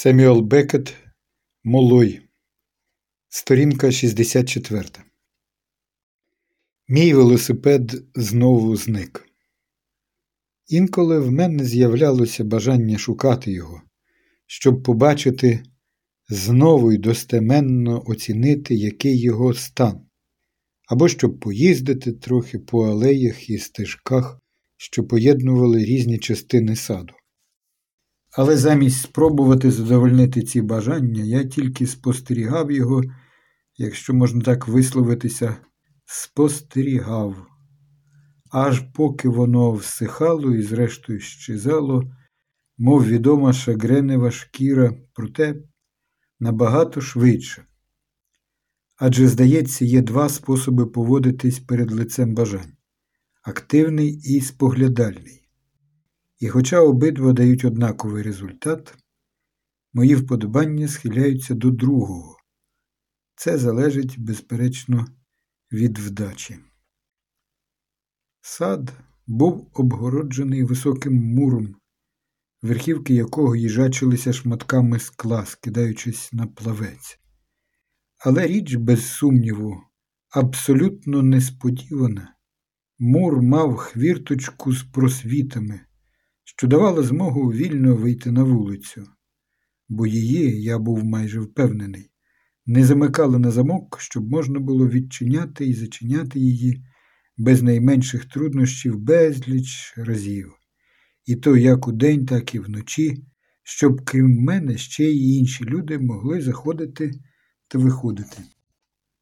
Семюел Бекет Молой. Сторінка 64. Мій велосипед знову зник. Інколи в мене з'являлося бажання шукати його, щоб побачити, знову й достеменно оцінити, який його стан, або щоб поїздити трохи по алеях і стежках, що поєднували різні частини саду. Але замість спробувати задовольнити ці бажання, я тільки спостерігав його, якщо можна так висловитися, спостерігав, аж поки воно всихало і, зрештою, щезало, мов відома шагренева шкіра, проте набагато швидше. Адже, здається, є два способи поводитись перед лицем бажань активний і споглядальний. І хоча обидва дають однаковий результат, мої вподобання схиляються до другого. Це залежить, безперечно, від вдачі. Сад був обгороджений високим муром, верхівки якого їжачилися шматками скла, скидаючись на плавець. Але річ, без сумніву, абсолютно несподівана. Мур мав хвірточку з просвітами що давала змогу вільно вийти на вулицю, бо її, я був майже впевнений, не замикали на замок, щоб можна було відчиняти і зачиняти її без найменших труднощів безліч разів, і то як удень, так і вночі, щоб крім мене ще й інші люди могли заходити та виходити.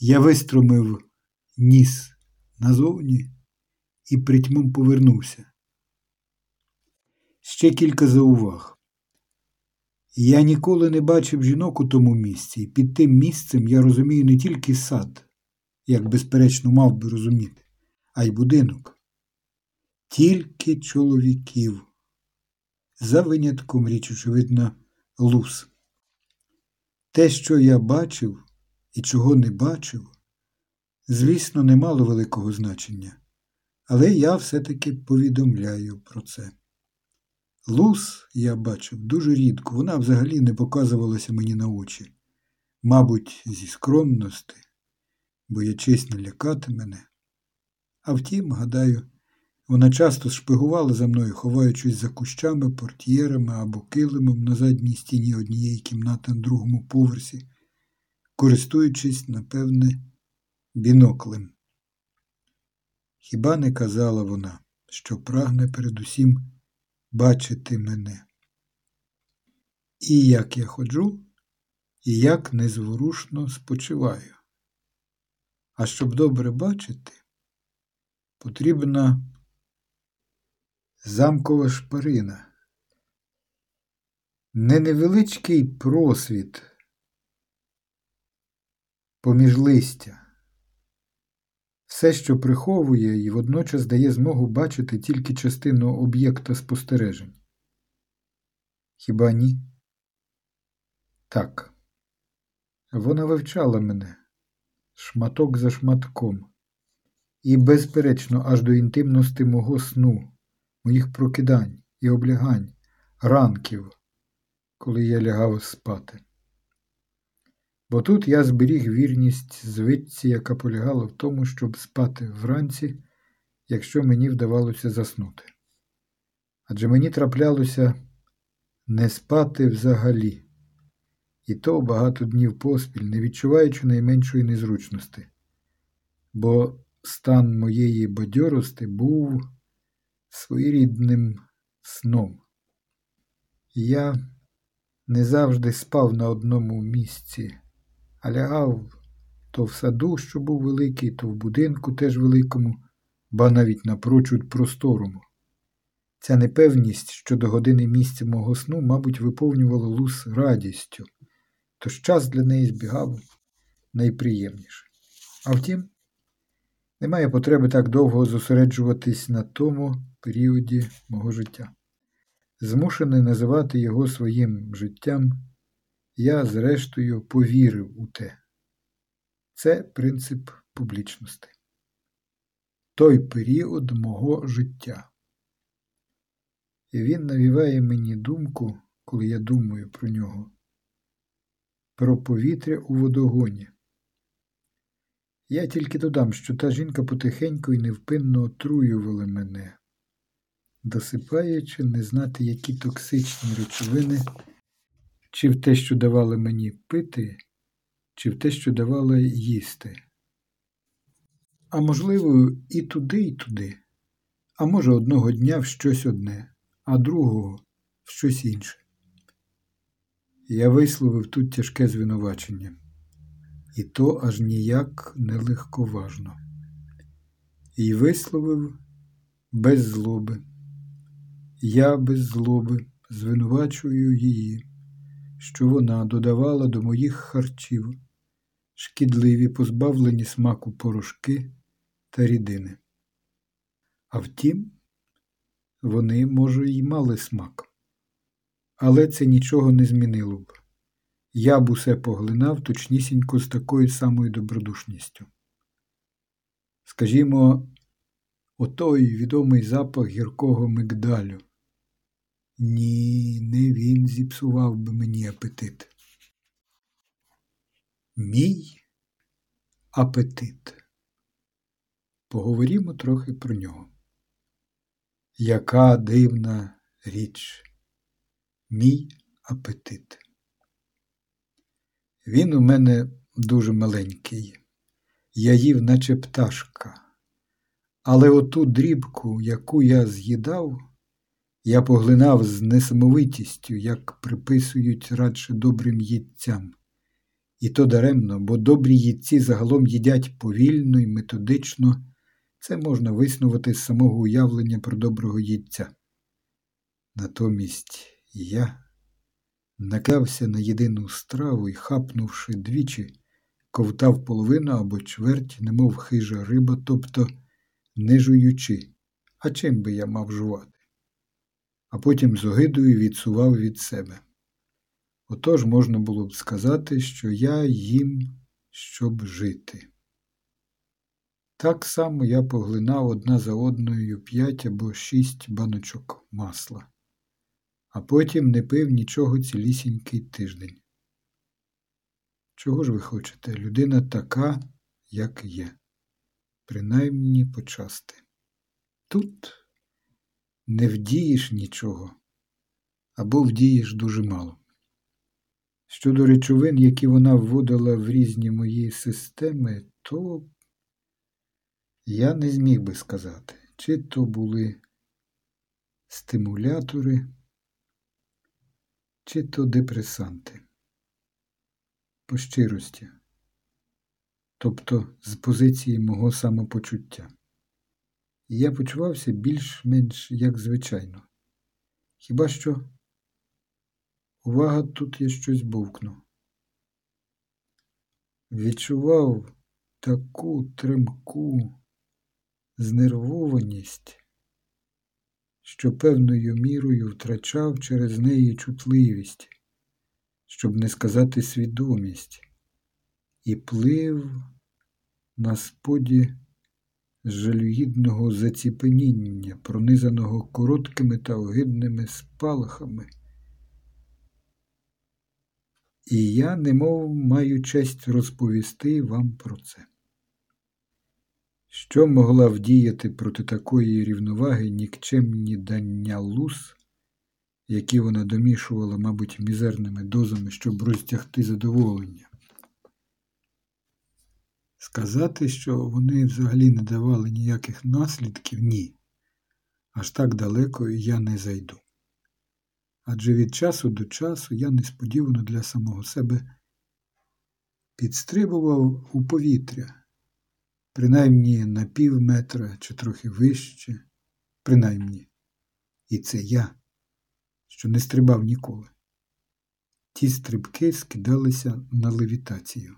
Я виструмив ніс назовні і притьмом повернувся. Ще кілька зауваг. Я ніколи не бачив жінок у тому місці, і під тим місцем я розумію не тільки сад, як безперечно мав би розуміти, а й будинок. Тільки чоловіків. За винятком річ, очевидно, лус. Те, що я бачив і чого не бачив, звісно, не мало великого значення, але я все-таки повідомляю про це. Лус я бачив дуже рідко, вона взагалі не показувалася мені на очі. Мабуть, зі скромності, бо я честь не лякати мене. А втім, гадаю, вона часто шпигувала за мною, ховаючись за кущами, портьєрами або килимом на задній стіні однієї кімнати на другому поверсі, користуючись, напевне, біноклем. Хіба не казала вона, що прагне передусім бачити мене. І як я ходжу, і як незворушно спочиваю. А щоб добре бачити, потрібна замкова шпарина. Не невеличкий просвіт поміж листя. Все, що приховує і водночас дає змогу бачити тільки частину об'єкта спостережень. Хіба ні? Так. Вона вивчала мене шматок за шматком, і, безперечно, аж до інтимності мого сну, моїх прокидань і облягань, ранків, коли я лягав спати. Бо тут я зберіг вірність звичці, яка полягала в тому, щоб спати вранці, якщо мені вдавалося заснути. Адже мені траплялося не спати взагалі, і то багато днів поспіль, не відчуваючи найменшої незручності, бо стан моєї бадьорости був своєрідним сном. Я не завжди спав на одному місці лягав то в саду, що був великий, то в будинку теж великому, ба навіть напрочуд просторому. Ця непевність щодо години місця мого сну, мабуть, виповнювала лус радістю, тож час для неї збігав найприємніше. А втім, немає потреби так довго зосереджуватись на тому періоді мого життя. Змушений називати його своїм життям я, зрештою, повірив у те. Це принцип публічності. Той період мого життя. І він навіває мені думку, коли я думаю про нього, про повітря у водогоні. Я тільки додам, що та жінка потихеньку і невпинно отруювала мене, досипаючи не знати, які токсичні речовини, чи в те, що давали мені пити, чи в те, що давала їсти. А можливо, і туди, і туди, а може, одного дня в щось одне, а другого в щось інше. Я висловив тут тяжке звинувачення, і то аж ніяк не легковажно. І висловив без злоби. Я без злоби звинувачую її, що вона додавала до моїх харчів шкідливі позбавлені смаку порошки та рідини. А втім, вони, може, й мали смак. Але це нічого не змінило б. Я б усе поглинав точнісінько з такою самою добродушністю. Скажімо, отой відомий запах гіркого мигдалю. Ні, не він зіпсував би мені апетит. Мій апетит. Поговоримо трохи про нього. Яка дивна річ, мій апетит. Він у мене дуже маленький. Я їв, наче пташка. Але оту дрібку, яку я з'їдав, я поглинав з несамовитістю, як приписують радше добрим їдцям. І то даремно, бо добрі їдці загалом їдять повільно і методично, це можна виснувати з самого уявлення про доброго їдця. Натомість я наклявся на єдину страву і, хапнувши двічі, ковтав половину або чверть, немов хижа риба, тобто не жуючи, а чим би я мав жувати, а потім з огидою відсував від себе. Отож можна було б сказати, що я їм, щоб жити. Так само я поглинав одна за одною п'ять або шість баночок масла, а потім не пив нічого цілісінький тиждень. Чого ж ви хочете? Людина така, як є, принаймні почасти. Тут не вдієш нічого або вдієш дуже мало. Щодо речовин, які вона вводила в різні мої системи, то я не зміг би сказати, чи то були стимулятори, чи то депресанти. По щирості, тобто з позиції мого самопочуття. І я почувався більш-менш як звичайно. Хіба що увага тут я щось бовкну. Відчував таку тримку знервованість, що певною мірою втрачав через неї чутливість, щоб не сказати свідомість, і плив на споді жалюгідного заціпеніння, пронизаного короткими та огидними спалахами. І я, немов маю честь розповісти вам про це. Що могла вдіяти проти такої рівноваги нікчемні дання лус, які вона домішувала, мабуть, мізерними дозами, щоб розтягти задоволення? Сказати, що вони взагалі не давали ніяких наслідків, ні. Аж так далеко я не зайду. Адже від часу до часу я несподівано для самого себе підстрибував у повітря принаймні на пів метра чи трохи вище, принаймні. І це я, що не стрибав ніколи. Ті стрибки скидалися на левітацію.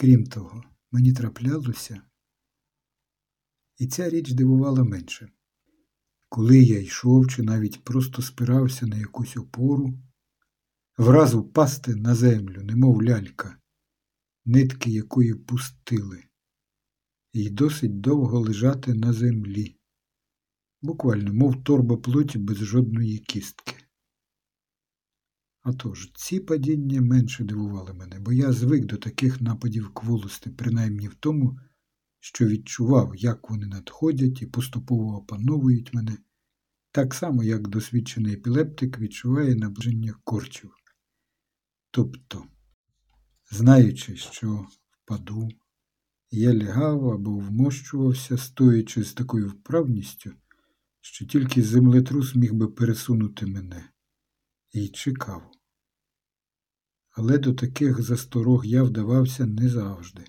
Крім того, мені траплялося, і ця річ дивувала менше. Коли я йшов чи навіть просто спирався на якусь опору, враз упасти на землю, немов лялька, нитки якої пустили і досить довго лежати на землі, буквально, мов торба плоті без жодної кістки. А тож, ці падіння менше дивували мене, бо я звик до таких нападів кволости, принаймні в тому, що відчував, як вони надходять і поступово опановують мене, так само, як досвідчений епілептик відчуває наближення корчів. Тобто, знаючи, що впаду, я лягав або вмощувався, стоячи з такою вправністю, що тільки землетрус міг би пересунути мене, і чекав. Але до таких засторог я вдавався не завжди,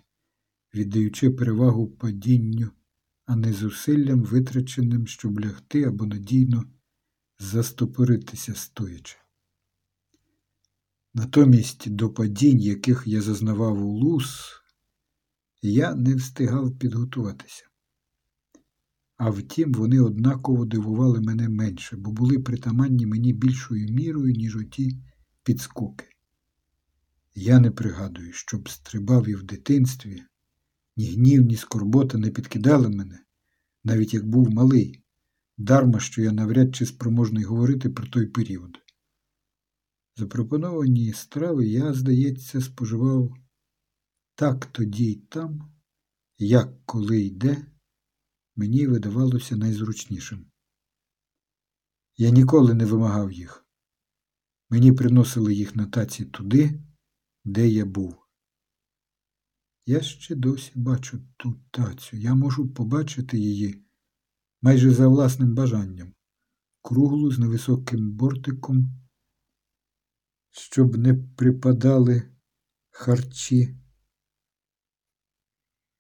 віддаючи перевагу падінню, а не зусиллям, витраченим, щоб лягти або надійно застопоритися стоячи. Натомість до падінь, яких я зазнавав у лус, я не встигав підготуватися. А втім, вони однаково дивували мене менше, бо були притаманні мені більшою мірою, ніж оті підскоки. Я не пригадую, щоб стрибав і в дитинстві, ні гнів, ні скорбота не підкидали мене, навіть як був малий, дарма що я навряд чи спроможний говорити про той період. Запропоновані страви я, здається, споживав так тоді й там, як коли йде, мені видавалося найзручнішим. Я ніколи не вимагав їх. Мені приносили їх на таці туди, де я був. Я ще досі бачу ту тацю. Я можу побачити її майже за власним бажанням, круглу з невисоким бортиком, щоб не припадали харчі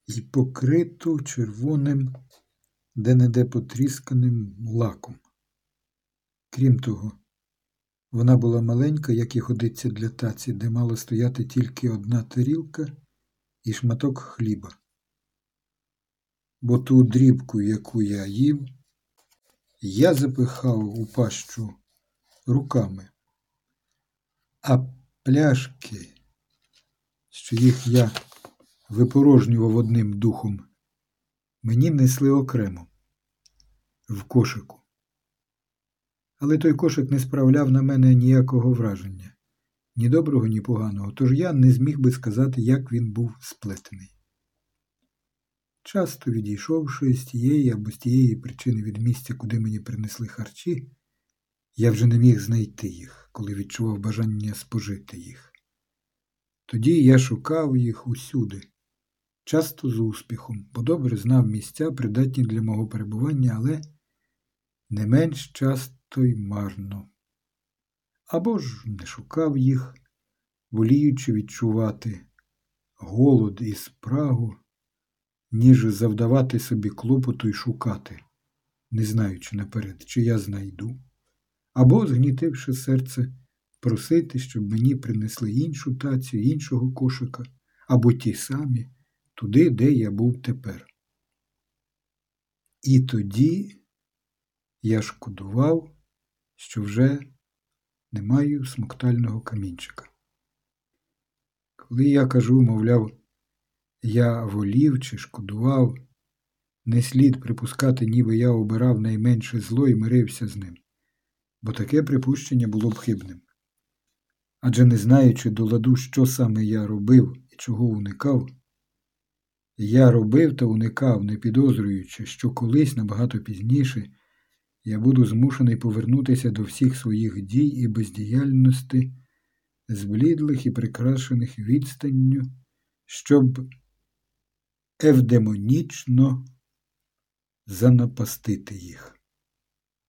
і покриту червоним, де-не-де потрісканим лаком. Крім того, вона була маленька, як і ходиться для таці, де мала стояти тільки одна тарілка і шматок хліба. Бо ту дрібку, яку я їв, я запихав у пащу руками, а пляшки, що їх я випорожнював одним духом, мені несли окремо в кошику. Але той кошик не справляв на мене ніякого враження, ні доброго, ні поганого, тож я не зміг би сказати, як він був сплетений. Часто відійшовши з тієї або з тієї причини від місця, куди мені принесли харчі, я вже не міг знайти їх, коли відчував бажання спожити їх. Тоді я шукав їх усюди, часто з успіхом, бо добре знав місця, придатні для мого перебування, але не менш часто й марно. Або ж не шукав їх, воліючи відчувати голод і спрагу, ніж завдавати собі клопоту й шукати, не знаючи наперед, чи я знайду, або, згнітивши серце, просити, щоб мені принесли іншу тацю, іншого кошика, або ті самі, туди, де я був тепер. І тоді я шкодував, що вже не маю смоктального камінчика. Коли я кажу, мовляв, я волів чи шкодував, не слід припускати, ніби я обирав найменше зло і мирився з ним, бо таке припущення було б хибним. Адже не знаючи до ладу, що саме я робив і чого уникав, я робив та уникав, не підозрюючи, що колись набагато пізніше я буду змушений повернутися до всіх своїх дій і бездіяльності, зблідлих і прикрашених відстанню, щоб евдемонічно занапастити їх.